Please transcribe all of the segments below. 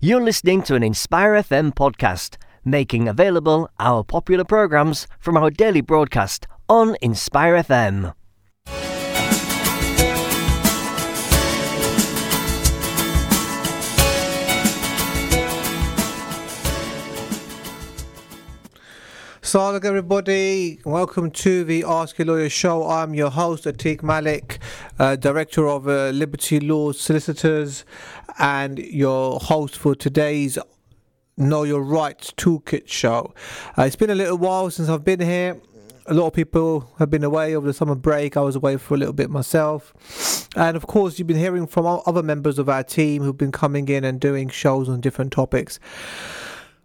You're listening to an Inspire FM podcast, making available our popular programs from our daily broadcast on Inspire FM. Salam everybody, welcome to the Ask a Lawyer show. I'm your host Atik Malik, uh, Director of uh, Liberty Law Solicitors and your host for today's Know Your Rights Toolkit show. Uh, it's been a little while since I've been here. A lot of people have been away over the summer break. I was away for a little bit myself. And of course, you've been hearing from other members of our team who've been coming in and doing shows on different topics.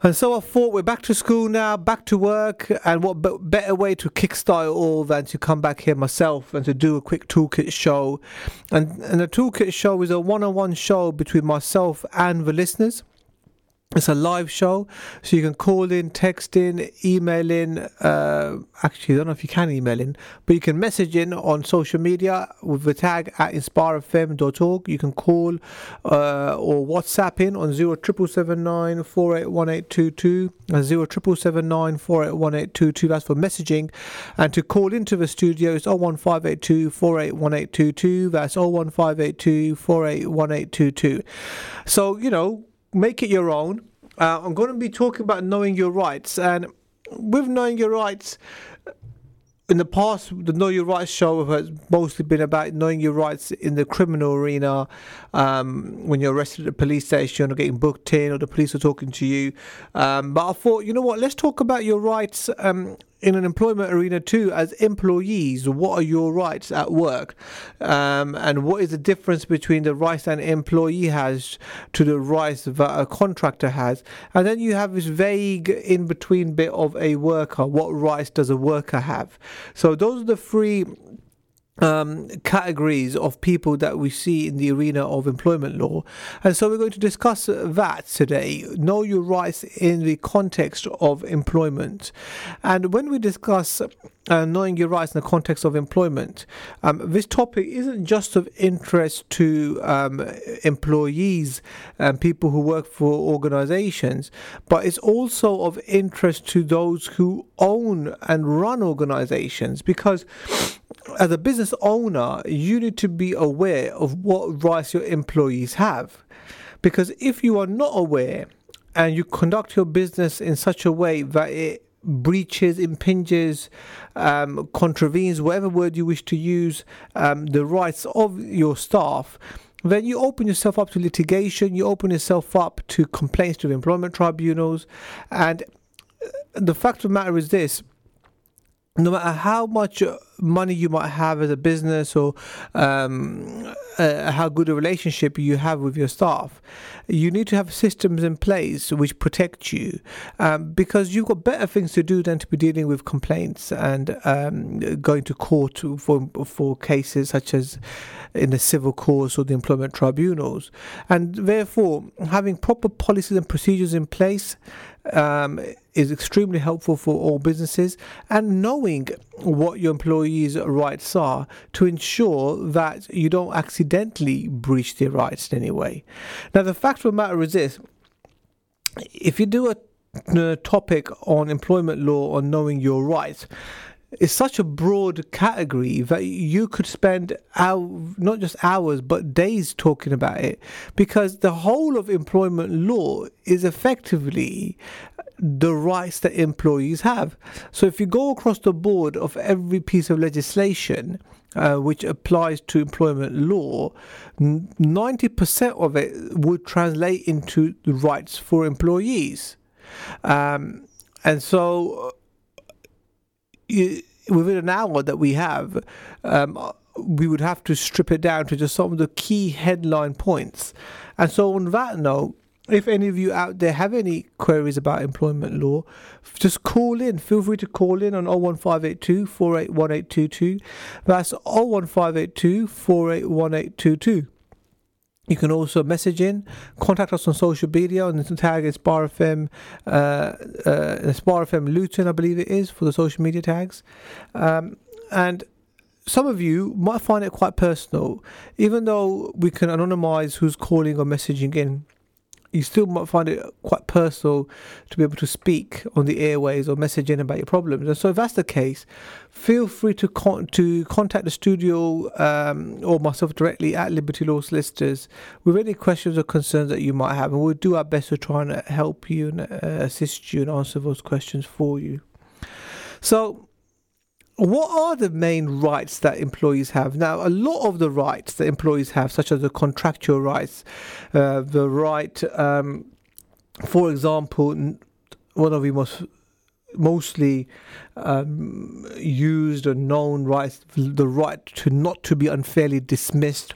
And so I thought we're back to school now, back to work, and what better way to kickstart it all than to come back here myself and to do a quick toolkit show. And, and the toolkit show is a one on one show between myself and the listeners. It's a live show, so you can call in, text in, email in. Uh, actually, I don't know if you can email in, but you can message in on social media with the tag at inspirefm.org. You can call uh, or WhatsApp in on 07779 481822 07779 481822. That's for messaging. And to call into the studio, it's 01582 481822. That's 01582 481822. So, you know, make it your own. Uh, I'm going to be talking about knowing your rights, and with knowing your rights, in the past, the Know Your Rights show has mostly been about knowing your rights in the criminal arena. Um, when you're arrested at a police station or getting booked in, or the police are talking to you. Um, but I thought, you know what? Let's talk about your rights um, in an employment arena too as employees what are your rights at work? Um, and what is the difference between the rights an employee has to the rights that a contractor has? And then you have this vague in between bit of a worker. What rights does a worker have? So those are the three um, categories of people that we see in the arena of employment law. And so we're going to discuss that today. Know your rights in the context of employment. And when we discuss uh, knowing your rights in the context of employment, um, this topic isn't just of interest to um, employees and people who work for organizations, but it's also of interest to those who own and run organizations because as a business owner, you need to be aware of what rights your employees have. Because if you are not aware and you conduct your business in such a way that it breaches, impinges, um, contravenes, whatever word you wish to use, um, the rights of your staff, then you open yourself up to litigation, you open yourself up to complaints to the employment tribunals. And the fact of the matter is this no matter how much money you might have as a business or um, uh, how good a relationship you have with your staff, you need to have systems in place which protect you um, because you've got better things to do than to be dealing with complaints and um, going to court for, for cases such as in the civil courts or the employment tribunals. And therefore, having proper policies and procedures in place um, is extremely helpful for all businesses and knowing what your employees' rights are to ensure that you don't accidentally breach their rights in any way. Now, the fact of the matter is this if you do a, a topic on employment law on knowing your rights, is such a broad category that you could spend hour, not just hours but days talking about it because the whole of employment law is effectively the rights that employees have. So if you go across the board of every piece of legislation uh, which applies to employment law, 90% of it would translate into the rights for employees. Um, and so within an hour that we have, um, we would have to strip it down to just some of the key headline points. And so, on that note, if any of you out there have any queries about employment law, just call in. Feel free to call in on 01582 481822. That's 01582 481822. You can also message in, contact us on social media, and the tag is Bar FM, uh, uh, FM Luton, I believe it is, for the social media tags. Um, and some of you might find it quite personal, even though we can anonymize who's calling or messaging in. You still might find it quite personal to be able to speak on the airways or message in about your problems. And so, if that's the case, feel free to con- to contact the studio um, or myself directly at Liberty Law Solicitors with any questions or concerns that you might have, and we'll do our best to try and help you and uh, assist you and answer those questions for you. So, what are the main rights that employees have? Now, a lot of the rights that employees have, such as the contractual rights, uh, the right, um, for example, one of the most mostly um, used or known rights, the right to not to be unfairly dismissed,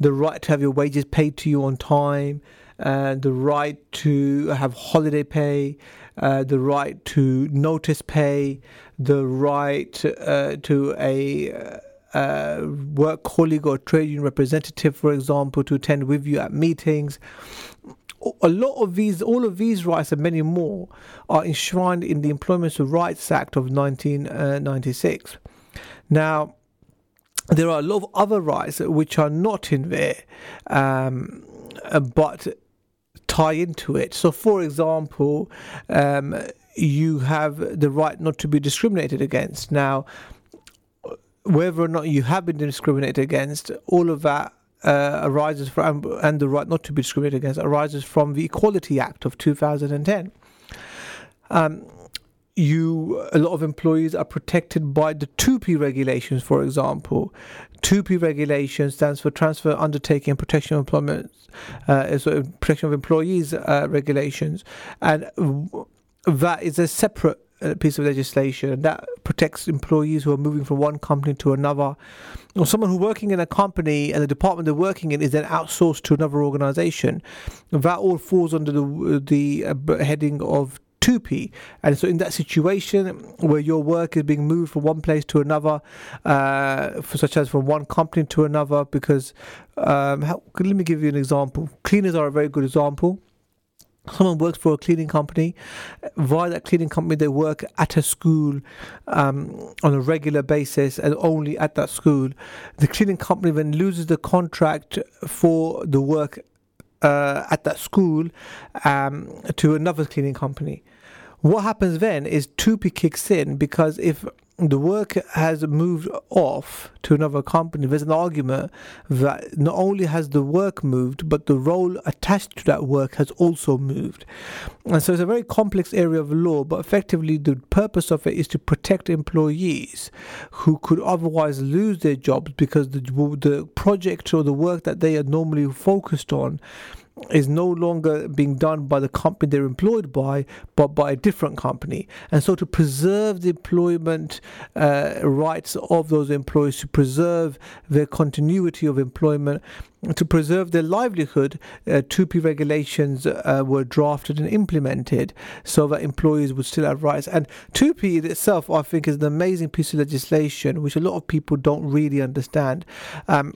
the right to have your wages paid to you on time, and the right to have holiday pay, uh, the right to notice pay, the right uh, to a uh, work colleague or trade union representative, for example, to attend with you at meetings. A lot of these, all of these rights and many more are enshrined in the Employment Rights Act of 1996. Now, there are a lot of other rights which are not in there, um, but tie into it. So, for example, um, you have the right not to be discriminated against. Now, whether or not you have been discriminated against, all of that uh, arises from, and the right not to be discriminated against arises from the Equality Act of 2010. Um, you a lot of employees are protected by the TUPE regulations, for example. TUPE regulation stands for Transfer Undertaking and Protection of Employment, uh, Protection of Employees uh, regulations, and that is a separate uh, piece of legislation that protects employees who are moving from one company to another, or someone who working in a company and the department they're working in is then outsourced to another organization. That all falls under the the uh, heading of TUPE. And so, in that situation where your work is being moved from one place to another, uh, for, such as from one company to another, because um, how, let me give you an example. Cleaners are a very good example someone works for a cleaning company. Via that cleaning company they work at a school um, on a regular basis and only at that school. The cleaning company then loses the contract for the work uh, at that school um, to another cleaning company. What happens then is TUPE kicks in because if the work has moved off to another company, there's an argument that not only has the work moved, but the role attached to that work has also moved. And so it's a very complex area of law, but effectively the purpose of it is to protect employees who could otherwise lose their jobs because the, the project or the work that they are normally focused on is no longer being done by the company they're employed by, but by a different company. And so, to preserve the employment uh, rights of those employees, to preserve their continuity of employment, to preserve their livelihood, uh, TUPE regulations uh, were drafted and implemented so that employees would still have rights. And TUPE itself, I think, is an amazing piece of legislation which a lot of people don't really understand. Um,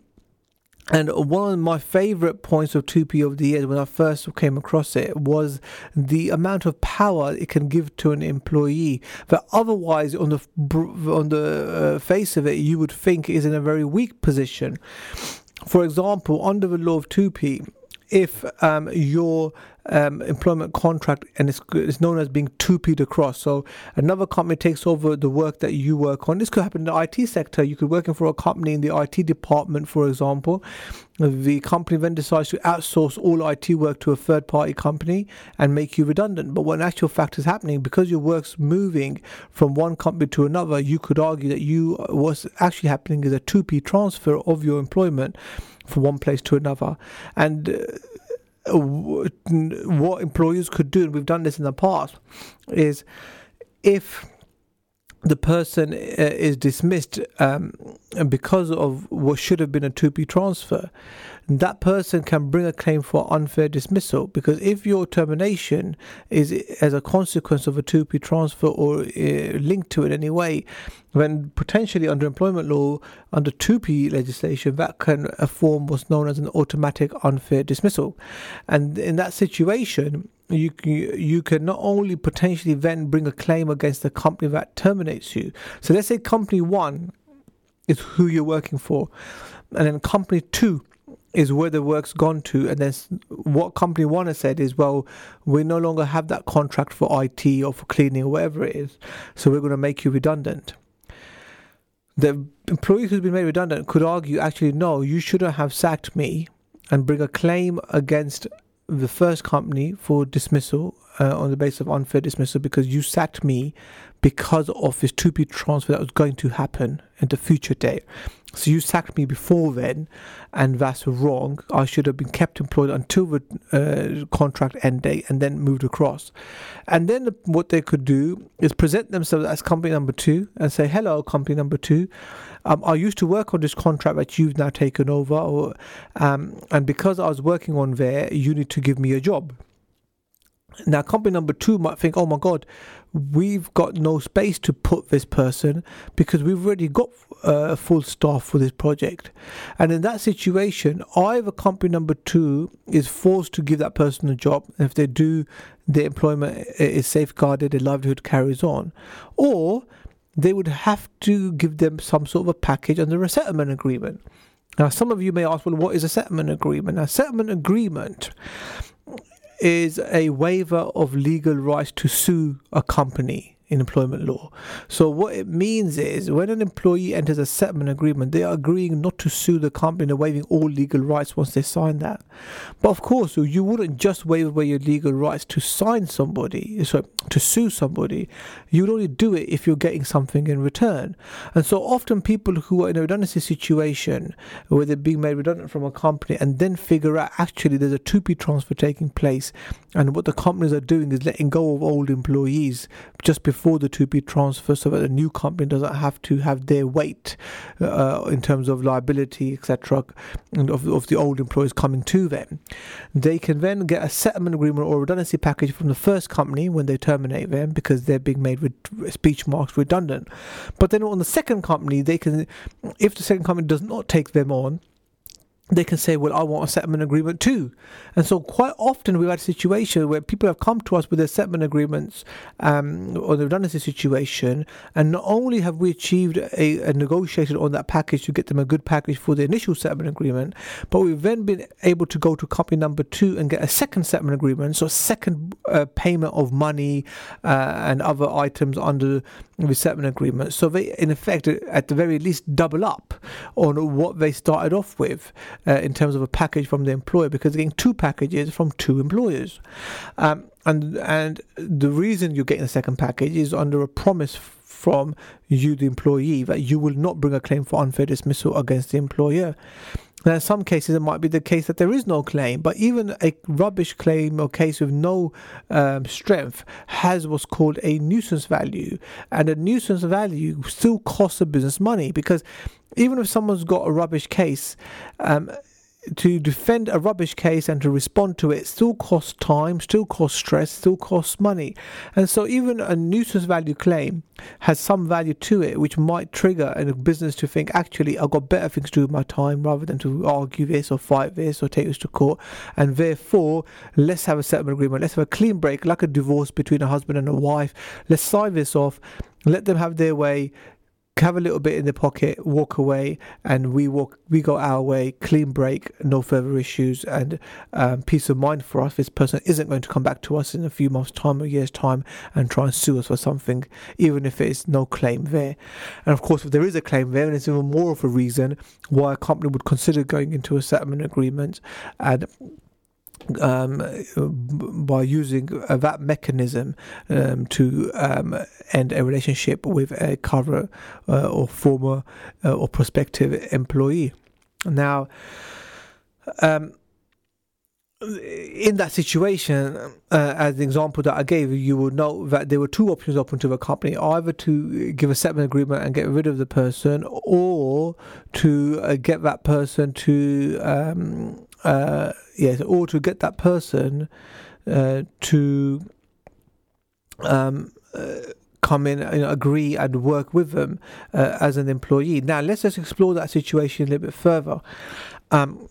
and one of my favorite points of TUPE over the years when I first came across it was the amount of power it can give to an employee that otherwise, on the on the uh, face of it, you would think is in a very weak position. For example, under the law of TUPE, if um, your um, employment contract and it's, it's known as being TUPE across. So another company takes over the work that you work on. This could happen in the IT sector. You could working for a company in the IT department, for example. The company then decides to outsource all IT work to a third party company and make you redundant. But what actual fact is happening, because your work's moving from one company to another, you could argue that you what's actually happening is a TUPE transfer of your employment from one place to another. And uh, what employers could do, and we've done this in the past, is if the person uh, is dismissed um, because of what should have been a TUPE transfer, that person can bring a claim for unfair dismissal because if your termination is as a consequence of a TUPE transfer or uh, linked to it in any way, then potentially under employment law, under TUPE legislation, that can form what's known as an automatic unfair dismissal. And in that situation, you you can not only potentially then bring a claim against the company that terminates you. So let's say company one is who you're working for, and then company two is where the work's gone to, and then what company one has said is, well, we no longer have that contract for IT or for cleaning or whatever it is, so we're going to make you redundant. The employee who's been made redundant could argue, actually, no, you shouldn't have sacked me, and bring a claim against the first company for dismissal uh, on the basis of unfair dismissal because you sacked me because of this TUPE transfer that was going to happen in the future date. So you sacked me before then, and that's wrong. I should have been kept employed until the uh, contract end date and then moved across. And then what they could do is present themselves as company number two and say, "Hello, company number two. Um, I used to work on this contract that you've now taken over, or, um, and because I was working on there, you need to give me a job." Now, company number two might think, oh my God, we've got no space to put this person because we've already got uh, full staff for this project. And in that situation, either company number two is forced to give that person a job. And If they do, their employment is safeguarded, their livelihood carries on. Or they would have to give them some sort of a package under a settlement agreement. Now, some of you may ask, well, what is a settlement agreement? A settlement agreement is a waiver of legal rights to sue a company in employment law. So what it means is when an employee enters a settlement agreement, they are agreeing not to sue the company, they're waiving all legal rights once they sign that. But of course, you wouldn't just waive away your legal rights to sign somebody, so to sue somebody. You'd only do it if you're getting something in return. And so often people who are in a redundancy situation where they're being made redundant from a company and then figure out actually there's a TUPE transfer taking place and what the companies are doing is letting go of old employees just before before the TUPE transfer so that the new company doesn't have to have their weight uh, in terms of liability, etc., and of, of the old employees coming to them. They can then get a settlement agreement or redundancy package from the first company when they terminate them because they're being made with speech marks redundant. But then on the second company, they can, if the second company does not take them on, they can say, Well, I want a settlement agreement too. And so, quite often, we've had a situation where people have come to us with their settlement agreements um, or the redundancy situation. And not only have we achieved a, a, negotiated on that package to get them a good package for the initial settlement agreement, but we've then been able to go to company number two and get a second settlement agreement, so second uh, payment of money uh, and other items under the settlement agreement. So, they, in effect, at the very least, double up on what they started off with uh, in terms of a package from the employer because they're getting two packages from two employers. Um, and and the reason you're getting a second package is under a promise from you, the employee, that you will not bring a claim for unfair dismissal against the employer. Now, in some cases, it might be the case that there is no claim, but even a rubbish claim or case with no um, strength has what's called a nuisance value. And a nuisance value still costs a business money because even if someone's got a rubbish case, um, to defend a rubbish case and to respond to it still costs time, still costs stress, still costs money. And so even a nuisance value claim has some value to it, which might trigger a business to think, actually, I've got better things to do with my time rather than to argue this or fight this or take this to court. And therefore, let's have a settlement agreement. Let's have a clean break, like a divorce between a husband and a wife. Let's sign this off. Let them have their way have a little bit in the pocket, walk away, and we walk, we go our way, clean break, no further issues, and um, peace of mind for us. This person isn't going to come back to us in a few months' time, or year's time, and try and sue us for something, even if it's no claim there. And of course, if there is a claim there, then it's even more of a reason why a company would consider going into a settlement agreement and um, by using uh, that mechanism um, to um, end a relationship with a current uh, or former uh, or prospective employee. Now, um, in that situation, uh, as the example that I gave, you would know that there were two options open to the company either to give a settlement agreement and get rid of the person, or to uh, get that person to um, uh, yes, or to get that person uh, to um, uh, come in and agree and work with them uh, as an employee. Now, let's just explore that situation a little bit further. Um,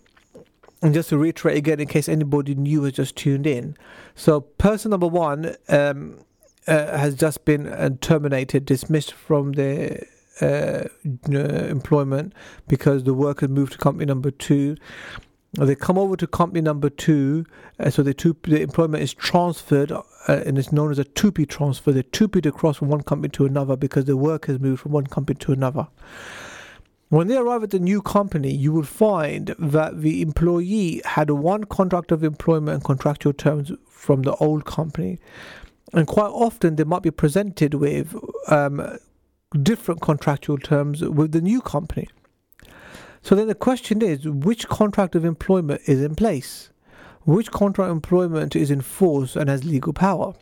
and just to reiterate again, in case anybody new has just tuned in. So, person number one um, uh, has just been uh, terminated, dismissed from their uh, employment because the worker moved to company number two they come over to company number two, uh, so the two the employment is transferred, uh, and it's known as a TUPE transfer. They're TUPE across from one company to another because the work has moved from one company to another. When they arrive at the new company, you will find that the employee had one contract of employment and contractual terms from the old company, and quite often they might be presented with um, different contractual terms with the new company. So then the question is which contract of employment is in place? Which contract of employment is in force and has legal power?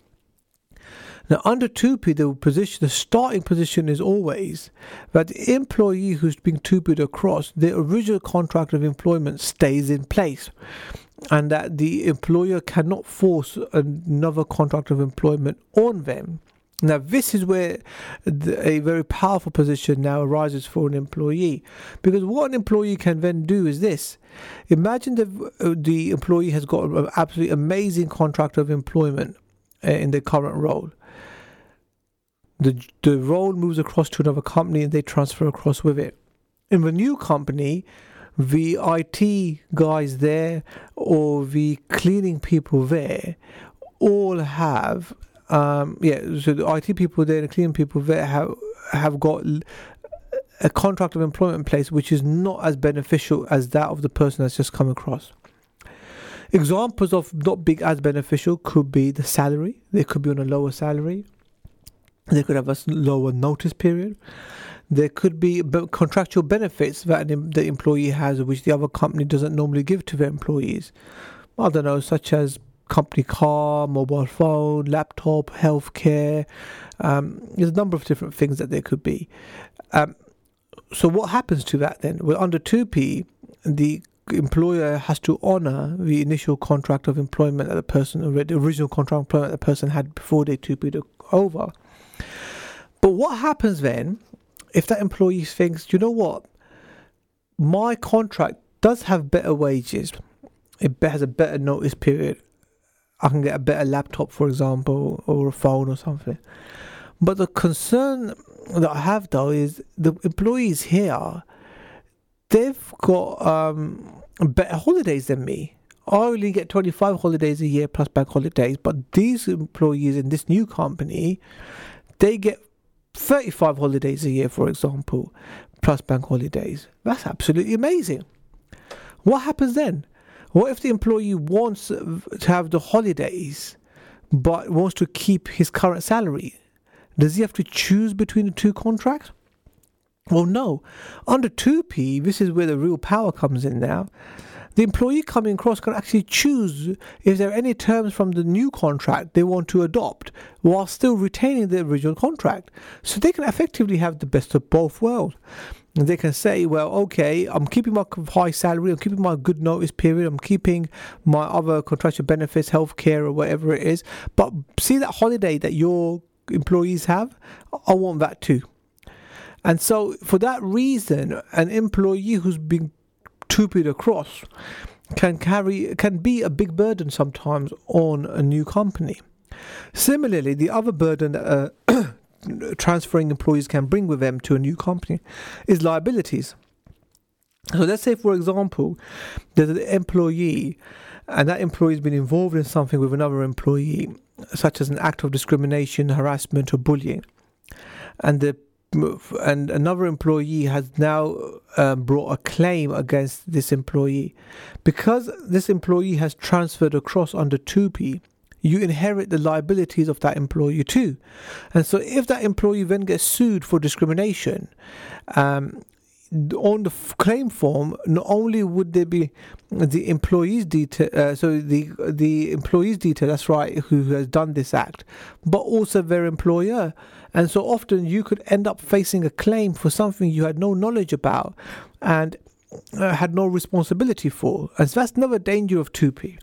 Now, under TUPE, the position, the starting position is always that the employee who's being TUPE'd across, the original contract of employment stays in place, and that the employer cannot force another contract of employment on them. Now, this is where the, a very powerful position now arises for an employee. Because what an employee can then do is this imagine the, uh, the employee has got an absolutely amazing contract of employment uh, in their current role. The, the role moves across to another company and they transfer across with it. In the new company, the IT guys there or the cleaning people there all have um, yeah, so the IT people there, and the cleaning people there have have got a contract of employment in place which is not as beneficial as that of the person that's just come across. Examples of not being as beneficial could be the salary. They could be on a lower salary. They could have a lower notice period. There could be contractual benefits that the employee has, which the other company doesn't normally give to their employees. I don't know, such as company car, mobile phone, laptop, healthcare. Um, there's a number of different things that there could be. Um, so what happens to that then? Well, under TUPE, the employer has to honour the initial contract of employment that the person, the original contract of employment that the person had before they TUPE'd over. But what happens then if that employee thinks, you know what, my contract does have better wages, it has a better notice period, I can get a better laptop, for example, or a phone or something. But the concern that I have though is the employees here, they've got um, better holidays than me. I only get 25 holidays a year plus bank holidays, but these employees in this new company, they get 35 holidays a year, for example, plus bank holidays. That's absolutely amazing. What happens then? What if the employee wants to have the holidays but wants to keep his current salary? Does he have to choose between the two contracts? Well, no. Under TUPE, this is where the real power comes in now. The employee coming across can actually choose if there are any terms from the new contract they want to adopt while still retaining the original contract. So they can effectively have the best of both worlds they can say, well, okay, I'm keeping my high salary, I'm keeping my good notice period, I'm keeping my other contractual benefits, healthcare, or whatever it is. But see that holiday that your employees have, I want that too. And so, for that reason, an employee who's been TUPE'd across can carry can be a big burden sometimes on a new company. Similarly, the other burden that uh, transferring employees can bring with them to a new company is liabilities. So let's say, for example, there's an employee and that employee has been involved in something with another employee, such as an act of discrimination, harassment, or bullying, and the and another employee has now um, brought a claim against this employee because this employee has transferred across under TUPE you inherit the liabilities of that employee too. And so, if that employee then gets sued for discrimination, um, on the claim form, not only would there be the employee's detail, uh, so the the employee's detail, that's right, who has done this act, but also their employer. And so often you could end up facing a claim for something you had no knowledge about and uh, had no responsibility for. And so that's another danger of TUPE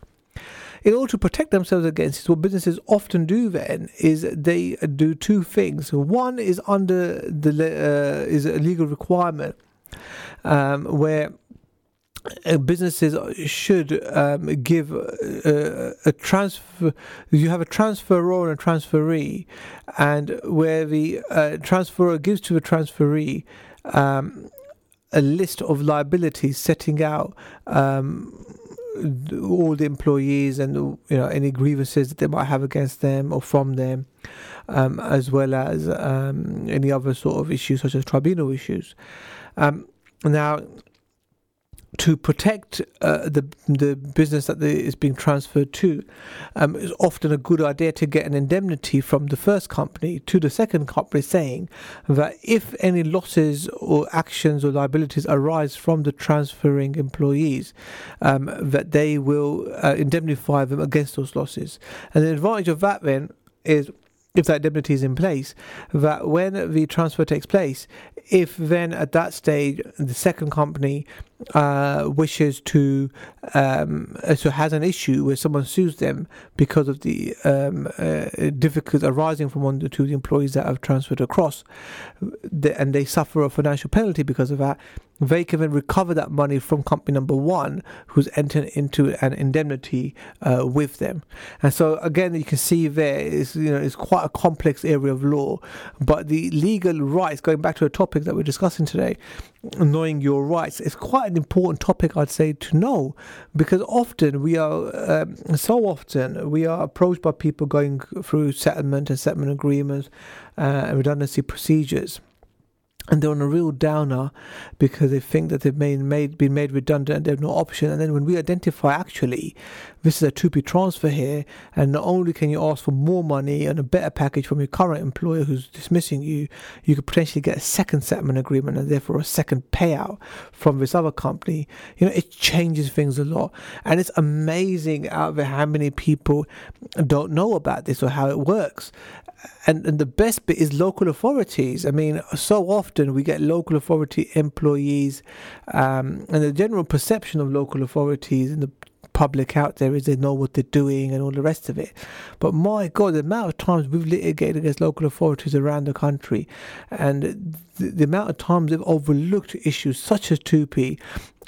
in order to protect themselves against this, what businesses often do then is they do two things. One is under the uh, is a legal requirement um, where uh, businesses should um, give uh, a transfer. You have a transferor and a transferee, and where the uh, transferor gives to the transferee um, a list of liabilities setting out um, all the employees and you know any grievances that they might have against them or from them, um, as well as um, any other sort of issues such as tribunal issues. Um, now, to protect uh, the the business that is being transferred to, um, it's often a good idea to get an indemnity from the first company to the second company, saying that if any losses or actions or liabilities arise from the transferring employees, um, that they will uh, indemnify them against those losses. And the advantage of that then is if that indemnity is in place, that when the transfer takes place, if then at that stage the second company uh, wishes to um, so has an issue where someone sues them because of the um, uh, difficulties arising from one or two employees that have transferred across, and they suffer a financial penalty because of that, they can then recover that money from company number one who's entered into an indemnity uh, with them. And so again, you can see there is you know it's quite a complex area of law, but the legal rights, going back to a topic that we're discussing today, knowing your rights is quite an important topic, I'd say, to know. Because often we are, um, so often, we are approached by people going through settlement and settlement agreements uh, and redundancy procedures and they're on a real downer because they think that they've made, made been made redundant and they have no option. And then when we identify actually this is a TUPE transfer here, and not only can you ask for more money and a better package from your current employer who's dismissing you, you could potentially get a second settlement agreement and therefore a second payout from this other company. You know, it changes things a lot. And it's amazing out there how many people don't know about this or how it works and, and the best bit is local authorities. I mean, so often we get local authority employees, um, and the general perception of local authorities in the public out there is they know what they're doing and all the rest of it. But my God, the amount of times we've litigated against local authorities around the country and the, the amount of times they've overlooked issues such as TUPE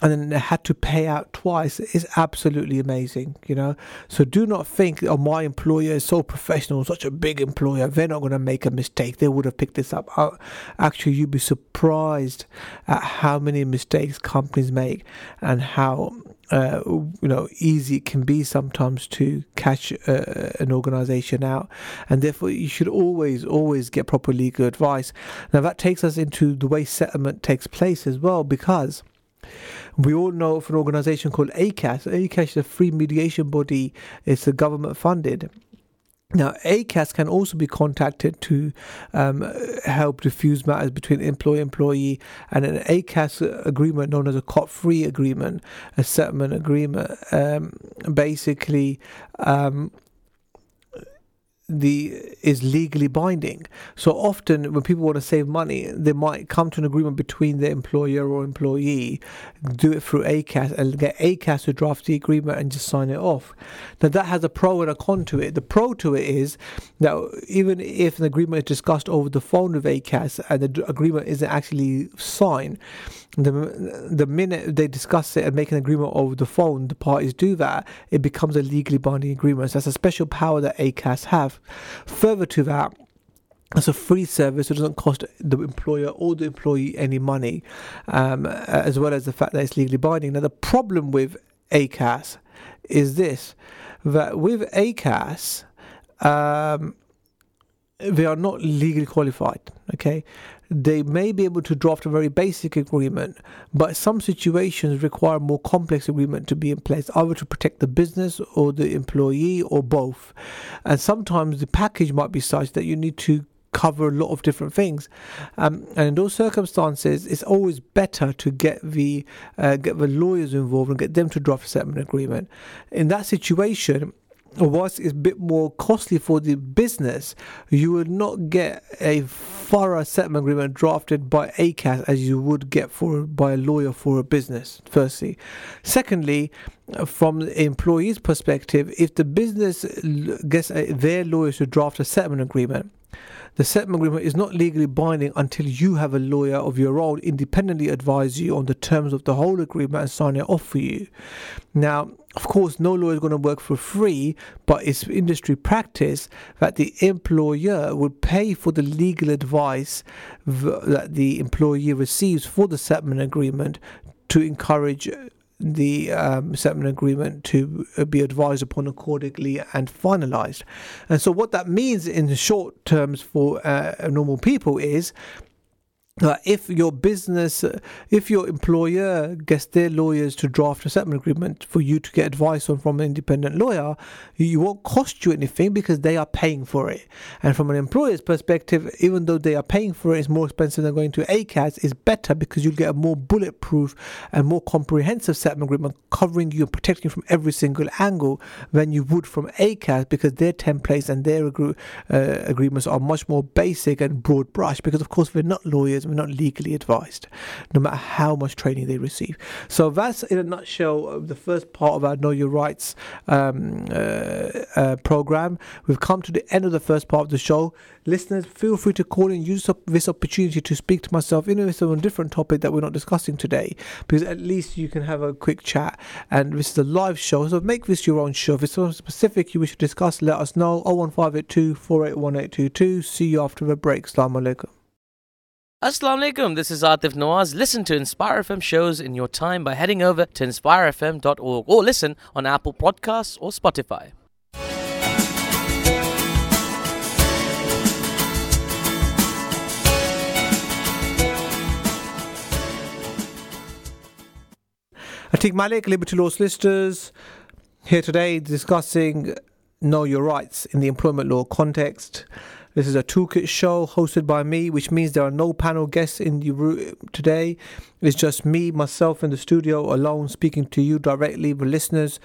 and then they had to pay out twice is absolutely amazing, you know. So do not think, oh, my employer is so professional, such a big employer, they're not going to make a mistake. They would have picked this up. Uh, actually, you'd be surprised at how many mistakes companies make and how uh, you know easy it can be sometimes to catch uh, an organization out and therefore you should always always get proper legal advice now that takes us into the way settlement takes place as well because we all know of an organization called ACAS. ACAS is a free mediation body. It's a government funded. Now, ACAS can also be contacted to um, help diffuse matters between employer employee and an ACAS agreement known as a COT3 agreement, a settlement agreement. Um, basically, um, the is legally binding. So often when people want to save money, they might come to an agreement between the employer or employee, do it through ACAS and get ACAS to draft the agreement and just sign it off. Now that has a pro and a con to it. The pro to it is that even if an agreement is discussed over the phone with ACAS and the agreement isn't actually signed, the the minute they discuss it and make an agreement over the phone, the parties do that, it becomes a legally binding agreement. So that's a special power that ACAS have. Further to that, it's a free service. It doesn't cost the employer or the employee any money, um, as well as the fact that it's legally binding. Now, the problem with ACAS is this that with ACAS, um, they are not legally qualified. Okay, they may be able to draft a very basic agreement, but some situations require more complex agreement to be in place, either to protect the business or the employee or both. And sometimes the package might be such that you need to cover a lot of different things. Um, and in those circumstances, it's always better to get the uh, get the lawyers involved and get them to draft a settlement agreement. In that situation, whilst it's a bit more costly for the business, you would not get a thorough settlement agreement drafted by ACAS as you would get for by a lawyer for a business. Firstly, secondly, from the employee's perspective, if the business gets a, their lawyers to draft a settlement agreement, The settlement agreement is not legally binding until you have a lawyer of your own independently advise you on the terms of the whole agreement and sign it off for you. Now, of course, no lawyer is going to work for free, but it's industry practice that the employer would pay for the legal advice that the employee receives for the settlement agreement to encourage the um, settlement agreement to uh, be advised upon accordingly and finalized. And so, what that means in the short terms for uh, normal people is uh, if your business, uh, if your employer gets their lawyers to draft a settlement agreement for you to get advice on from an independent lawyer, you won't cost you anything because they are paying for it. And from an employer's perspective, even though they are paying for it, it's more expensive than going to ACAS, it's better because you'll get a more bulletproof and more comprehensive settlement agreement covering you and protecting you from every single angle than you would from ACAS because their templates and their agree- uh, agreements are much more basic and broad brush because, of course, we're not lawyers we're not legally advised, no matter how much training they receive. So that's in a nutshell uh, the first part of our Know Your Rights um, uh, uh, program. We've come to the end of the first part of the show. Listeners, feel free to call and use this opportunity to speak to myself, even if it's on a different topic that we're not discussing today, because at least you can have a quick chat. And this is a live show, so make this your own show. If it's something specific you wish to discuss, let us know. 01582 481822. See you after the break. Assalamu alaikum. Assalamu alaikum, this is Atif Nawaz. Listen to Inspire FM shows in your time by heading over to inspirefm.org or listen on Apple Podcasts or Spotify. Atik Malik, Liberty Law Solicitors, here today discussing Know Your Rights in the employment law context. This is a toolkit show hosted by me, which means there are no panel guests in the room today. It's just me, myself in the studio alone speaking to you directly, the listeners.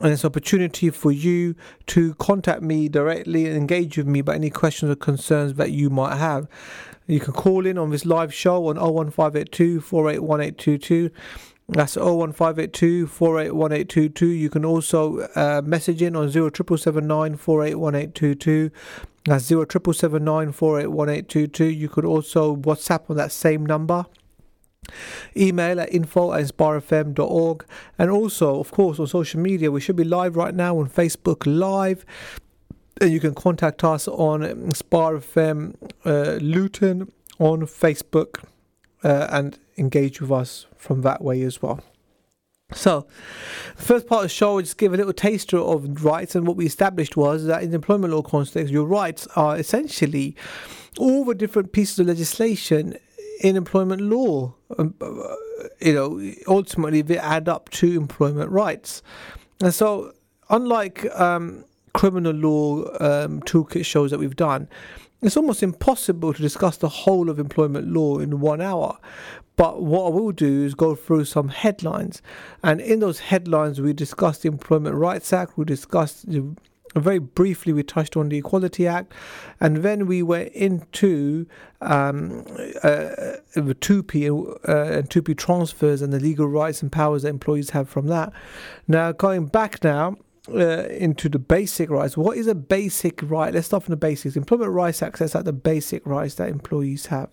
And it's an opportunity for you to contact me directly and engage with me about any questions or concerns that you might have. You can call in on this live show on 01582 481822. That's 01582 481822. You can also uh, message in on 07779 481822. That's 07779 481822. You could also WhatsApp on that same number. Email at info at inspirefm.org. And also, of course, on social media, we should be live right now on Facebook Live. And you can contact us on Inspire FM uh, Luton on Facebook uh, and engage with us from that way as well. So, the first part of the show, I just give a little taster of rights, and what we established was that in the employment law context, your rights are essentially all the different pieces of legislation in employment law. Um, uh, you know, ultimately they add up to employment rights, and so unlike um, criminal law um, toolkit shows that we've done, it's almost impossible to discuss the whole of employment law in one hour. But what I will do is go through some headlines. And in those headlines, we discussed the Employment Rights Act, we discussed the very briefly we touched on the equality act and then we went into um, uh, the TUPE uh, and TUPE transfers and the legal rights and powers that employees have from that now going back now uh, into the basic rights. What is a basic right? Let's start from the basics. Employment Rights access out the basic rights that employees have.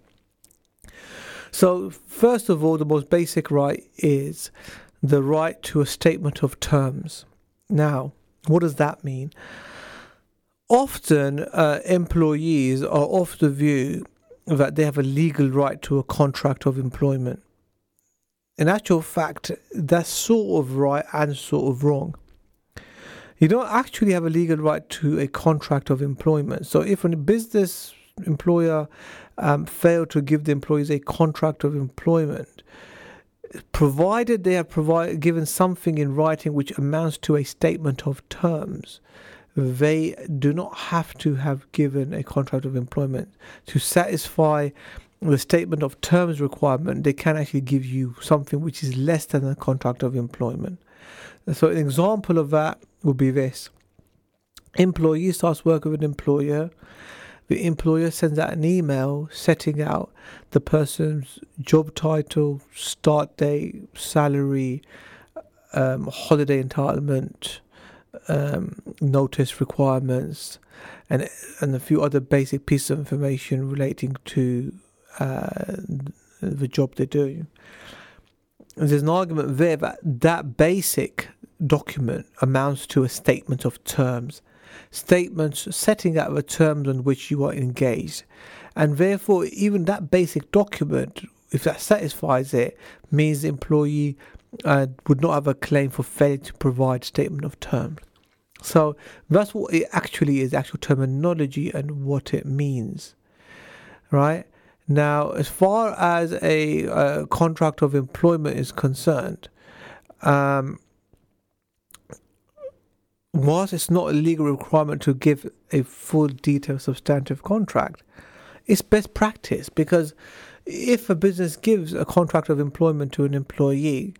So, first of all, the most basic right is the right to a statement of terms. Now, what does that mean? Often, uh, employees are of the view that they have a legal right to a contract of employment. In actual fact, that's sort of right and sort of wrong. You don't actually have a legal right to a contract of employment. So, if a business employer um, fail to give the employees a contract of employment, provided they have provided given something in writing which amounts to a statement of terms, they do not have to have given a contract of employment to satisfy the statement of terms requirement. They can actually give you something which is less than a contract of employment. So, an example of that would be this: employee starts working with an employer the employer sends out an email setting out the person's job title, start date, salary, um, holiday entitlement, um, notice requirements, and and a few other basic pieces of information relating to uh, the job they're doing. There's an argument there that that basic document amounts to a statement of terms, statements setting out the terms on which you are engaged, and therefore even that basic document, if that satisfies it, means the employee uh, would not have a claim for failure to provide statement of terms. So that's what it actually is, actual terminology and what it means, right? Now, as far as a, a contract of employment is concerned, um, whilst it's not a legal requirement to give a full, detailed, substantive contract, it's best practice because if a business gives a contract of employment to an employee,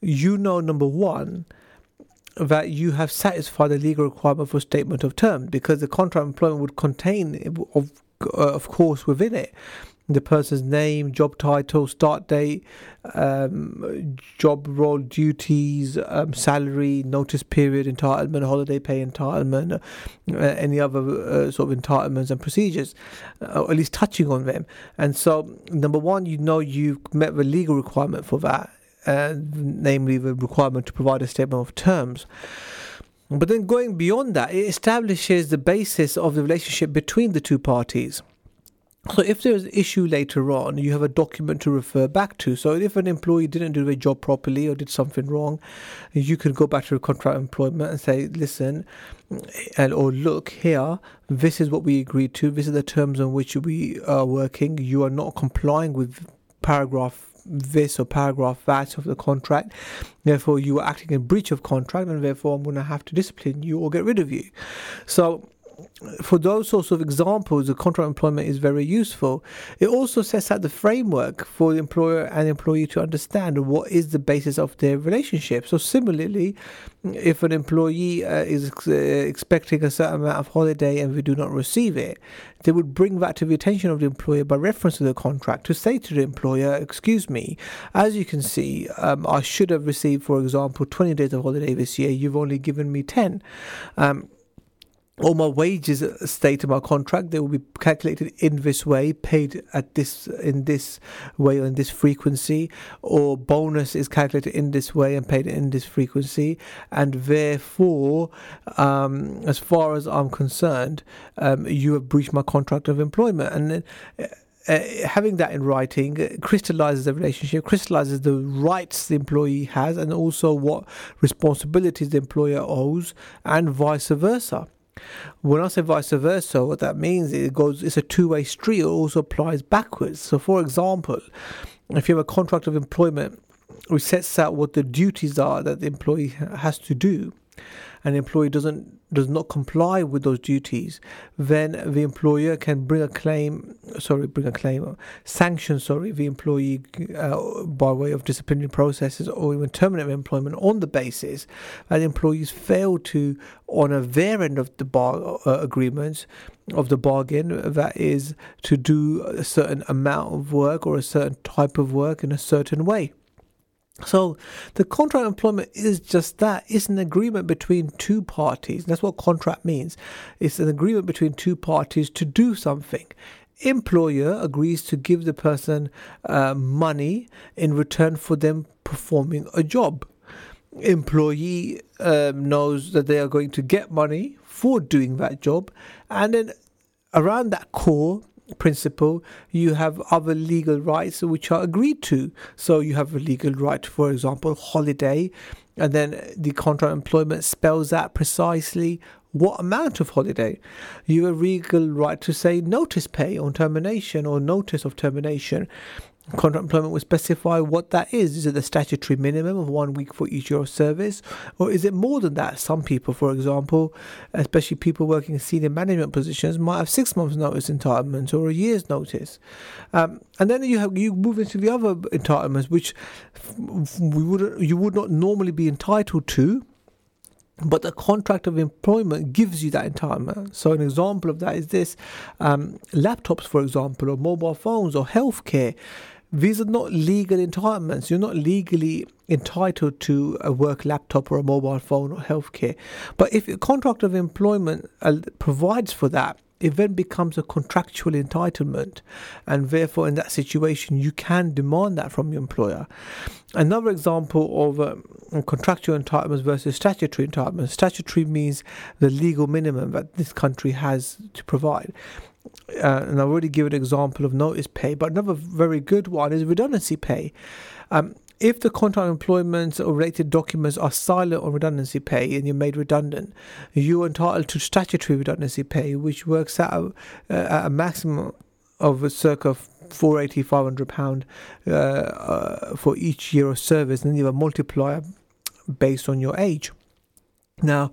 you know, number one, that you have satisfied the legal requirement for statement of terms because the contract of employment would contain, of, of course, within it the person's name, job title, start date, um, job role, duties, um, salary, notice period, entitlement, holiday pay entitlement, uh, any other uh, sort of entitlements and procedures, uh, or at least touching on them. And so, number one, you know you've met the legal requirement for that namely the requirement to provide a statement of terms. But then going beyond that, it establishes the basis of the relationship between the two parties. So if there's an issue later on, you have a document to refer back to. So if an employee didn't do their job properly or did something wrong, you can go back to a contract employment and say, listen, and or look here, this is what we agreed to. This is the terms on which we are working. You are not complying with paragraph this or paragraph that of the contract. Therefore, you are acting in breach of contract, and therefore, I'm going to have to discipline you or get rid of you. So, for those sorts of examples, the contract employment is very useful. It also sets out the framework for the employer and employee to understand what is the basis of their relationship. So, similarly, if an employee uh, is uh, expecting a certain amount of holiday and we do not receive it, they would bring that to the attention of the employer by reference to the contract to say to the employer, Excuse me, as you can see, um, I should have received, for example, 20 days of holiday this year, you've only given me 10. Um, all my wages state in my contract. They will be calculated in this way paid at this in this way or in this frequency or bonus is calculated in this way and paid in this frequency. And therefore um, as far as i'm concerned um, you have breached my contract of employment. And then uh, having that in writing crystallizes the relationship, crystallizes the rights the employee has, and also what responsibilities the employer owes, and vice versa. When I say vice versa, what that means is it goes it's a two way street, it also applies backwards. So for example, if you have a contract of employment which sets out what the duties are that the employee has to do, the employee doesn't does not comply with those duties, then the employer can bring a claim, sorry, bring a claim, sanction, sorry, the employee uh, by way of disciplinary processes or even terminate employment on the basis that employees fail to honour their end of the bar uh, agreements of the bargain, that is to do a certain amount of work or a certain type of work in a certain way. So the contract employment is just that. It's an agreement between two parties. That's what contract means. It's an agreement between two parties to do something. Employer agrees to give the person uh, money in return for them performing a job. Employee um, knows that they are going to get money for doing that job, and then around that core principle, you have other legal rights which are agreed to. So you have a legal right, for example, holiday, and then the contract employment spells out precisely what amount of holiday. You have a legal right to say notice pay on termination or notice of termination. Contract employment will specify what that is. Is it the statutory minimum of one week for each year of service, or is it more than that? Some people, for example, especially people working in senior management positions, might have six months' notice entitlement or a year's notice. Um, and then you have you move into the other entitlements, which we would you would not normally be entitled to but the contract of employment gives you that entitlement. So, an example of that is this um, laptops, for example, or mobile phones or healthcare these are not legal entitlements. You're not legally entitled to a work laptop or a mobile phone or healthcare. But if a contract of employment uh, provides for that, it then becomes a contractual entitlement, and therefore, in that situation, you can demand that from your employer. Another example of um, contractual entitlements versus statutory entitlements statutory means the legal minimum that this country has to provide. Uh, and I've already given an example of notice pay, but another very good one is redundancy pay. Um, if the contract employment or related documents are silent on redundancy pay and you're made redundant, you're entitled to statutory redundancy pay, which works out uh, at a maximum of a circa 480 500 pound uh, uh, for each year of service, and you have a multiplier based on your age. Now,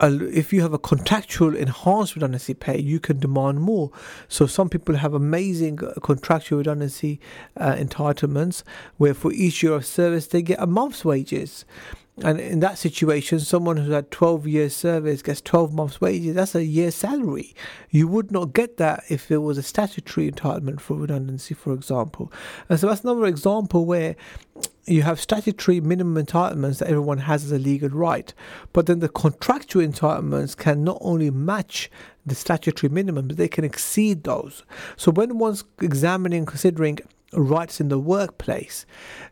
if you have a contractual enhanced redundancy pay, you can demand more. So some people have amazing contractual redundancy uh, entitlements, where for each year of service they get a month's wages. And in that situation, someone who had 12 years service gets 12 months wages. That's a year's salary. You would not get that if there was a statutory entitlement for redundancy, for example. And so that's another example where you have statutory minimum entitlements that everyone has as a legal right, but then the contractual entitlements can not only match the statutory minimum, but they can exceed those. So when one's examining, considering rights in the workplace,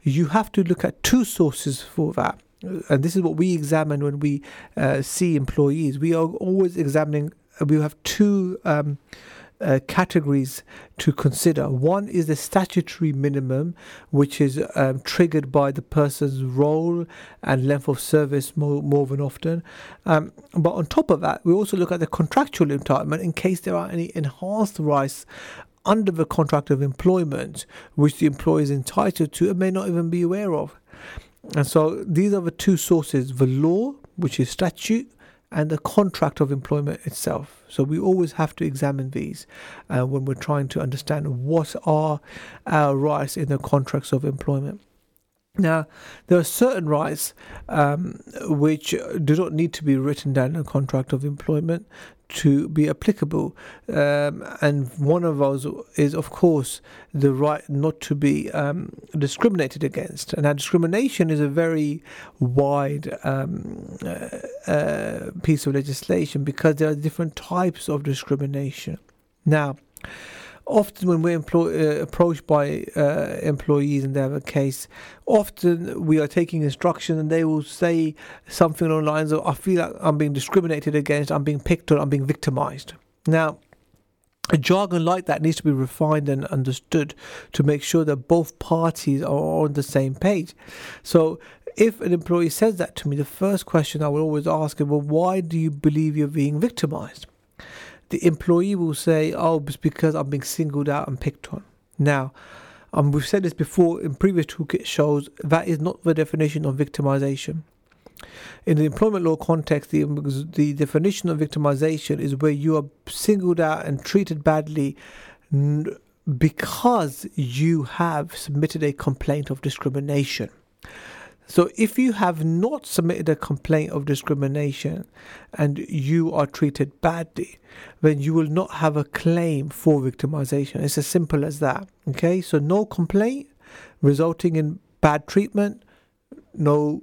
you have to look at two sources for that and this is what we examine when we uh, see employees. We are always examining. We have two um, uh, categories to consider. One is the statutory minimum, which is um, triggered by the person's role and length of service more, more than often. Um, but on top of that, we also look at the contractual entitlement in case there are any enhanced rights under the contract of employment, which the employee is entitled to and may not even be aware of. And so these are the two sources the law, which is statute, and the contract of employment itself. So we always have to examine these uh, when we're trying to understand what are our rights in the contracts of employment. Now, there are certain rights um, which do not need to be written down in a contract of employment to be applicable. Um, and one of those is, of course, the right not to be um, discriminated against. And now, discrimination is a very wide um, uh, uh, piece of legislation because there are different types of discrimination. Now, often when we're employ, uh, approached by uh, employees and they have a case, often we are taking instruction and they will say something along the lines of, I feel like I'm being discriminated against, I'm being picked on, I'm being victimized. Now, a jargon like that needs to be refined and understood to make sure that both parties are on the same page. So, if an employee says that to me, the first question I will always ask him, well, why do you believe you're being victimized? The employee will say, "Oh, it's because I'm being singled out and picked on." Now, um, we've said this before in previous toolkit shows. That is not the definition of victimization. In the employment law context, the, the definition of victimization is where you are singled out and treated badly because you have submitted a complaint of discrimination. So, if you have not submitted a complaint of discrimination and you are treated badly, then you will not have a claim for victimization. It's as simple as that. Okay, so no complaint resulting in bad treatment, no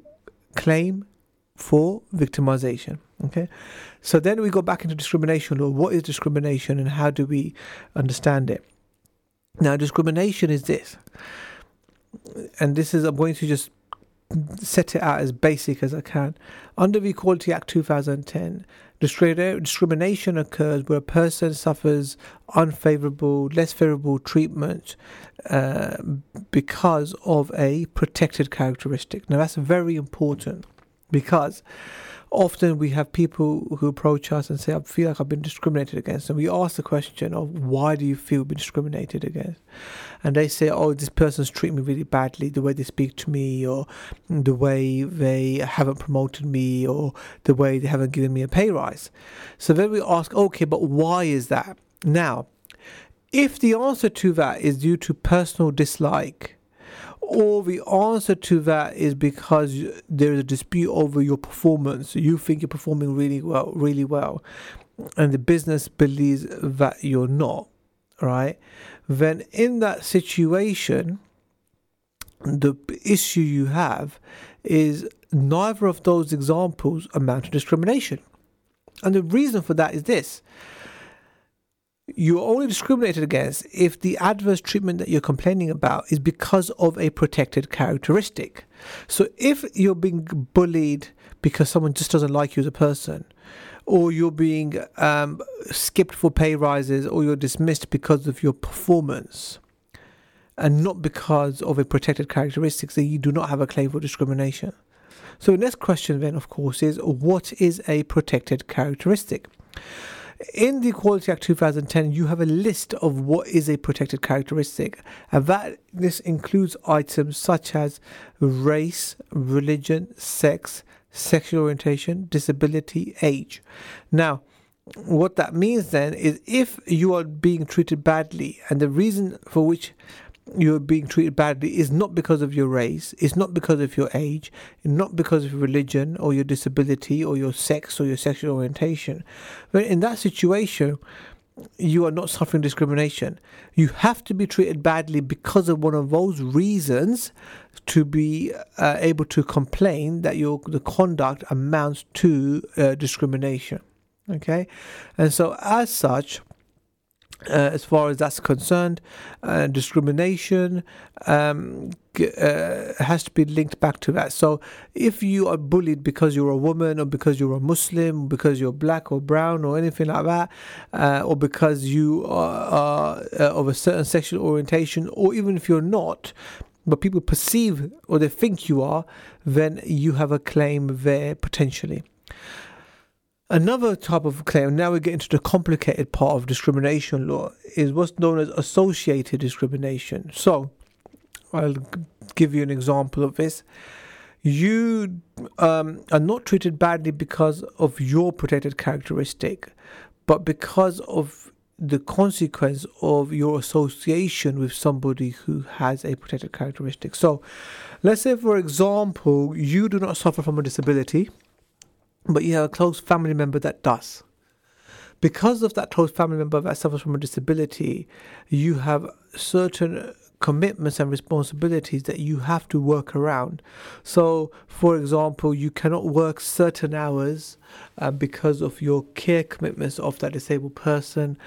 claim for victimization. Okay, so then we go back into discrimination law. What is discrimination and how do we understand it? Now, discrimination is this, and this is, I'm going to just set it out as basic as I can. Under the Equality Act 2010, discrimination occurs where a person suffers unfavorable, less favorable treatment uh, because of a protected characteristic. Now, that's very important because often we have people who approach us and say, I feel like I've been discriminated against. And we ask the question of, why do you feel been discriminated against? And they say, oh, this person's treating me really badly, the way they speak to me, or the way they haven't promoted me, or the way they haven't given me a pay rise. So then we ask, okay, but why is that? Now, if the answer to that is due to personal dislike, or the answer to that is because there's a dispute over your performance. You think you're performing really well, really well, and the business believes that you're not. right? Then in that situation, the issue you have is neither of those examples amount to discrimination. And the reason for that is this you're only discriminated against if the adverse treatment that you're complaining about is because of a protected characteristic. So if you're being bullied because someone just doesn't like you as a person, or you're being um, skipped for pay rises, or you're dismissed because of your performance, and not because of a protected characteristic, then you do not have a claim for discrimination. So the next question then, of course, is what is a protected characteristic? In the Equality Act 2010, you have a list of what is a protected characteristic, and that this includes items such as race, religion, sex, sexual orientation, disability, age. Now, what that means then is if you are being treated badly, and the reason for which you're being treated badly is not because of your race, it's not because of your age, not because of religion or your disability or your sex or your sexual orientation. But in that situation, you are not suffering discrimination. You have to be treated badly because of one of those reasons to be uh, able to complain that your the conduct amounts to uh, discrimination. Okay, and so as such, uh, as far as that's concerned, uh, discrimination um, uh, has to be linked back to that. So, if you are bullied because you're a woman, or because you're a Muslim, because you're black or brown, or anything like that, uh, or because you are, are uh, of a certain sexual orientation, or even if you're not, but people perceive or they think you are, then you have a claim there potentially. Another type of claim, now we get into the complicated part of discrimination law, is what's known as associated discrimination. So, I'll give you an example of this. You um, are not treated badly because of your protected characteristic, but because of the consequence of your association with somebody who has a protected characteristic. So, let's say, for example, you do not suffer from a disability but you have a close family member that does. Because of that close family member that suffers from a disability, you have certain commitments and responsibilities that you have to work around. So, for example, you cannot work certain hours uh, because of your care commitments of that disabled person.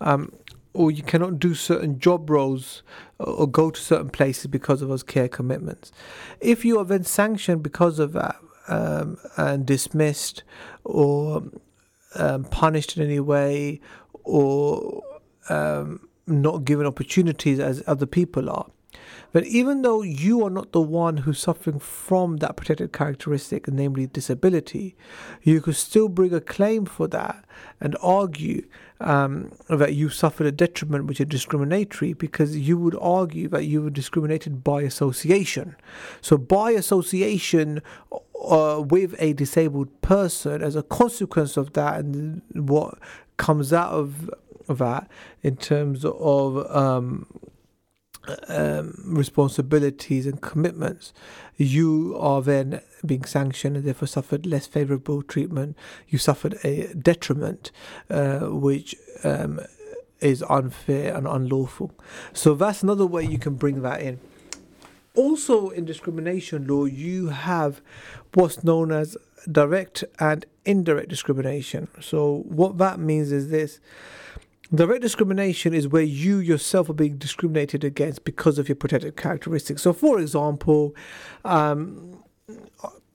Um, or you cannot do certain job roles or go to certain places because of those care commitments. If you are then sanctioned because of that, um, and dismissed or um, punished in any way or um, not given opportunities as other people are. But even though you are not the one who's suffering from that protected characteristic, namely disability, you could still bring a claim for that and argue um, that you suffered a detriment which is discriminatory because you would argue that you were discriminated by association. So, by association, uh, with a disabled person as a consequence of that and what comes out of that in terms of um, um, responsibilities and commitments, you are then being sanctioned and therefore suffered less favorable treatment. You suffered a detriment, uh, which um, is unfair and unlawful. So that's another way you can bring that in also in discrimination law, you have what's known as direct and indirect discrimination. So, what that means is this direct discrimination is where you yourself are being discriminated against because of your protected characteristics. So, for example, um,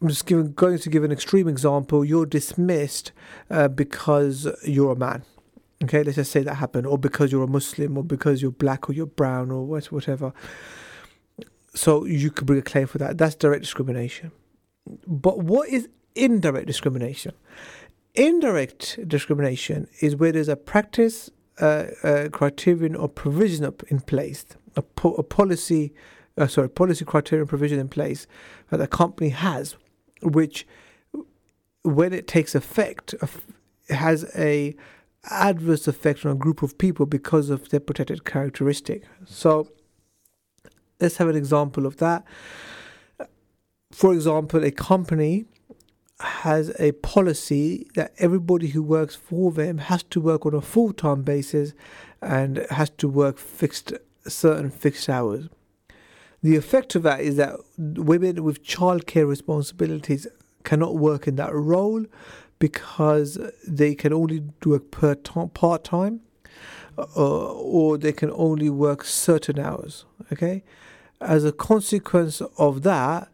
I'm just giving, going to give an extreme example. You're dismissed uh, because you're a man. Okay, let's just say that happened, or because you're a Muslim, or because you're black, or you're brown, or whatever. So you could bring a claim for that. That's direct discrimination. But what is indirect discrimination? Indirect discrimination is where there's a practice, uh, criterion, or provision up in place, a, po- a policy, uh, sorry, policy criterion provision in place that a company has, which, when it takes effect, has a adverse effect on a group of people because of their protected characteristic. So Let's have an example of that. For example, a company has a policy that everybody who works for them has to work on a full time basis and has to work fixed certain fixed hours. The effect of that is that women with childcare responsibilities cannot work in that role because they can only work part time uh, or they can only work certain hours. Okay, as a consequence of that,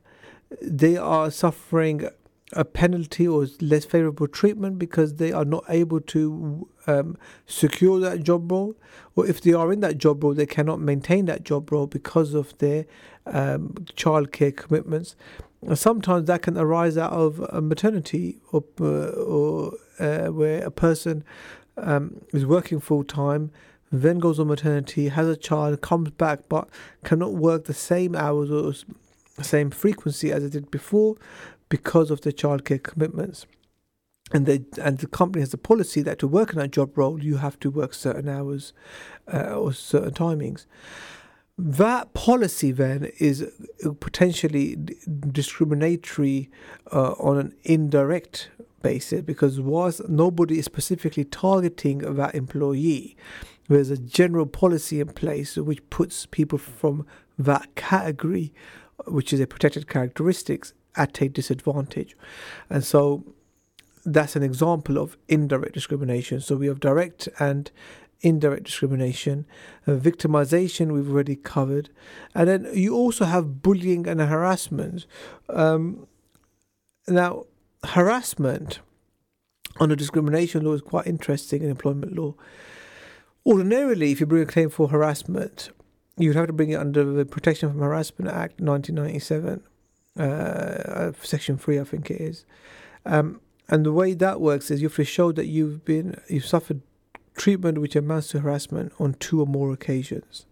they are suffering a penalty or less favorable treatment because they are not able to um, secure that job role, or if they are in that job role, they cannot maintain that job role because of their um, childcare commitments. And sometimes that can arise out of a maternity or, uh, or uh, where a person um, is working full time, then goes on maternity, has a child, comes back, but cannot work the same hours or same frequency as it did before because of the childcare commitments. And they and the company has a policy that to work in that job role you have to work certain hours uh, or certain timings. That policy then is potentially discriminatory uh, on an indirect basis because whilst nobody is specifically targeting that employee, there's a general policy in place which puts people from that category, which is a protected characteristics, at a disadvantage. And so that's an example of indirect discrimination. So we have direct and indirect discrimination. Uh, victimization, we've already covered. And then you also have bullying and harassment. Um, now, harassment under discrimination law is quite interesting in employment law. Ordinarily, if you bring a claim for harassment, you'd have to bring it under the Protection from Harassment Act 1997 uh, section three, I think it is. Um, and the way that works is you have to show that you've been you've suffered treatment which amounts to harassment on two or more occasions.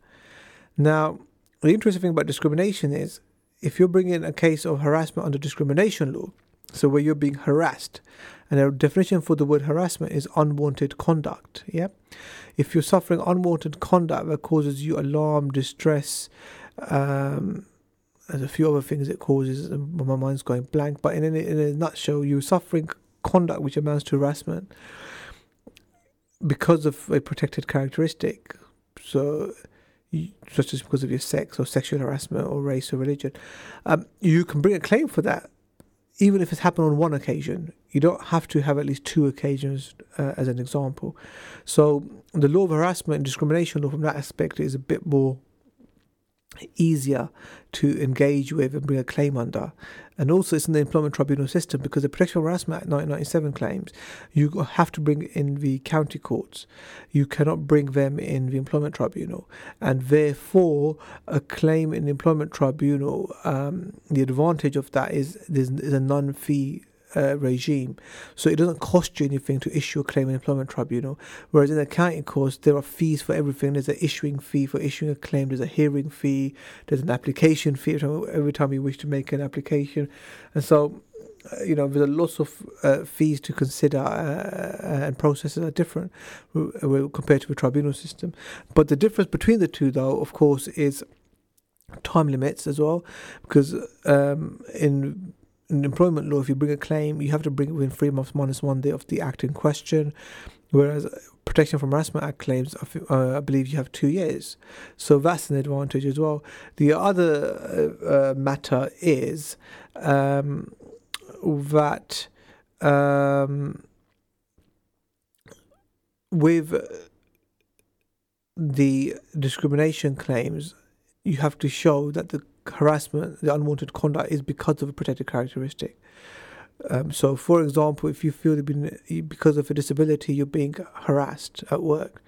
Now, the interesting thing about discrimination is if you're bringing a case of harassment under discrimination law, so where you're being harassed, and the definition for the word harassment is unwanted conduct. Yeah, if you're suffering unwanted conduct that causes you alarm, distress, um, there's a few other things it causes, and my mind's going blank. But in a, in a nutshell, you're suffering conduct which amounts to harassment because of a protected characteristic. So, such as because of your sex or sexual harassment or race or religion, um, you can bring a claim for that, even if it's happened on one occasion. You don't have to have at least two occasions uh, as an example. So, the law of harassment and discrimination law, from that aspect, is a bit more easier to engage with and bring a claim under. And also, it's in the employment tribunal system because the Protection Harassment Act 1997 claims you have to bring in the county courts. You cannot bring them in the employment tribunal, and therefore, a claim in the employment tribunal. Um, the advantage of that is there's, there's a non-fee uh, regime. So it doesn't cost you anything to issue a claim in employment tribunal. Whereas in the county courts, there are fees for everything. There's an issuing fee for issuing a claim. There's a hearing fee. There's an application fee every time you wish to make an application. And so uh, you know, there's a lots of uh, fees to consider, uh, and processes are different compared to a tribunal system. But the difference between the two, though, of course, is time limits as well, because um, in in employment law, if you bring a claim, you have to bring it within three months minus one day of the act in question. Whereas Protection from Harassment Act claims, uh, I believe you have two years. So that's an advantage as well. The other uh, uh, matter is um, that um, with the discrimination claims, you have to show that the harassment, the unwanted conduct is because of a protected characteristic. Um, so, for example, if you feel you've been because of a disability, you're being harassed at work.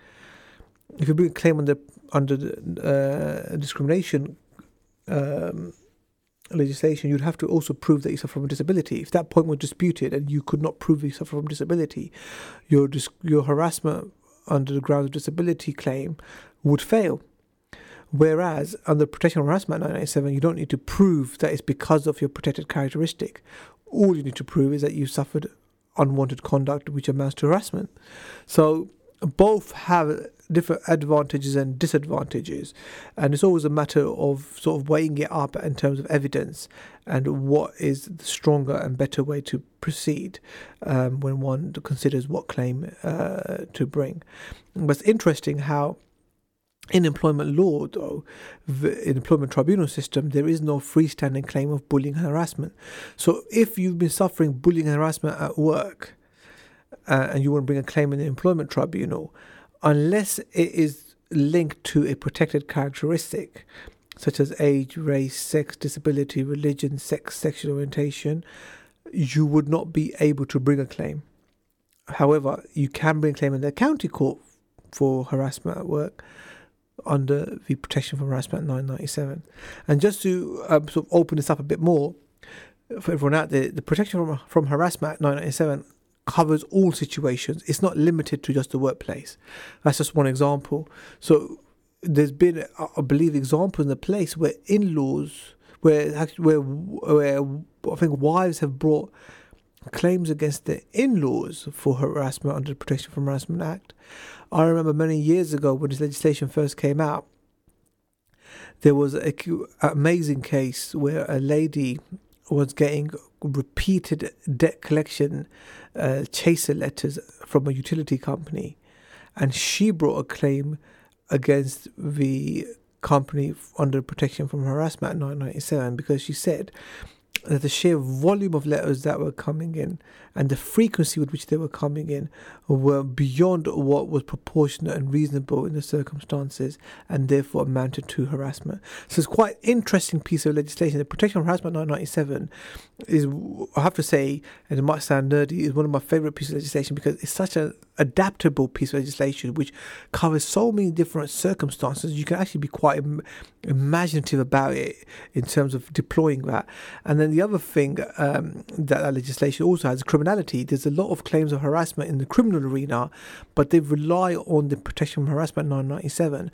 If you bring a claim under under uh, discrimination um, legislation, you'd have to also prove that you suffer from a disability. If that point was disputed and you could not prove you suffer from disability, your your harassment under the grounds of disability claim would fail. Whereas under Protection Harassment 1997, you don't need to prove that it's because of your protected characteristic. All you need to prove is that you suffered unwanted conduct which amounts to harassment. So both have different advantages and disadvantages, and it's always a matter of sort of weighing it up in terms of evidence and what is the stronger and better way to proceed um, when one considers what claim uh, to bring. But it's interesting how in employment law, though, in employment tribunal system, there is no freestanding claim of bullying and harassment. So, if you've been suffering bullying and harassment at work, uh, and you want to bring a claim in the employment tribunal, unless it is linked to a protected characteristic, such as age, race, sex, disability, religion, sex, sexual orientation, you would not be able to bring a claim. However, you can bring a claim in the county court for harassment at work under the Protection from Harassment 997. And just to um, sort of open this up a bit more for everyone out there, the Protection from, from Harassment Act 997 covers all situations. It's not limited to just the workplace. That's just one example. So there's been, I believe, examples in the place where in-laws, where where where I think wives have brought claims against their in-laws for harassment under the Protection from Harassment Act. I remember many years ago when this legislation first came out, there was an amazing case where a lady was getting repeated debt collection uh, chaser letters from a utility company, and she brought a claim against the company under protection from harassment 997 because she said that the sheer volume of letters that were coming in and the frequency with which they were coming in were beyond what was proportionate and reasonable in the circumstances and therefore amounted to harassment. So it's quite interesting piece of legislation. The Protection of Harassment 997 is, I have to say, and it might sound nerdy, is one of my favorite pieces of legislation because it's such an adaptable piece of legislation which covers so many different circumstances. You can actually be quite Im- imaginative about it in terms of deploying that. And then the other thing um, that legislation also has criminality. There's a lot of claims of harassment in the criminal arena, but they rely on the Protection from Harassment 997 uh,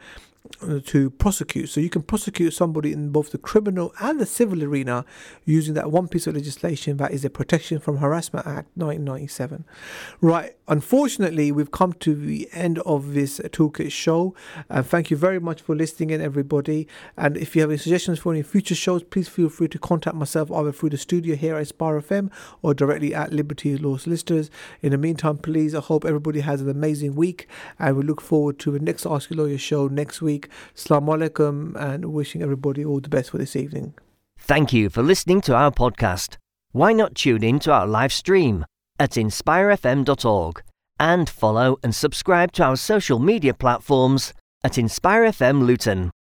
to prosecute. So you can prosecute somebody in both the criminal and the civil arena using that one piece of legislation that is the Protection from Harassment Act 1997. Right. Unfortunately, we've come to the end of this toolkit show. Uh, thank you very much for listening in, everybody. And if you have any suggestions for any future shows, please feel free to contact myself either through the studio here at Inspire FM or directly at Liberty Law Solicitors. In the meantime, please, I hope everybody has an amazing week and we look forward to the next Ask Your Lawyer show next week week. Assalamu alaikum and wishing everybody all the best for this evening. Thank you for listening to our podcast. Why not tune in to our live stream at inspirefm.org and follow and subscribe to our social media platforms at InspireFM Luton.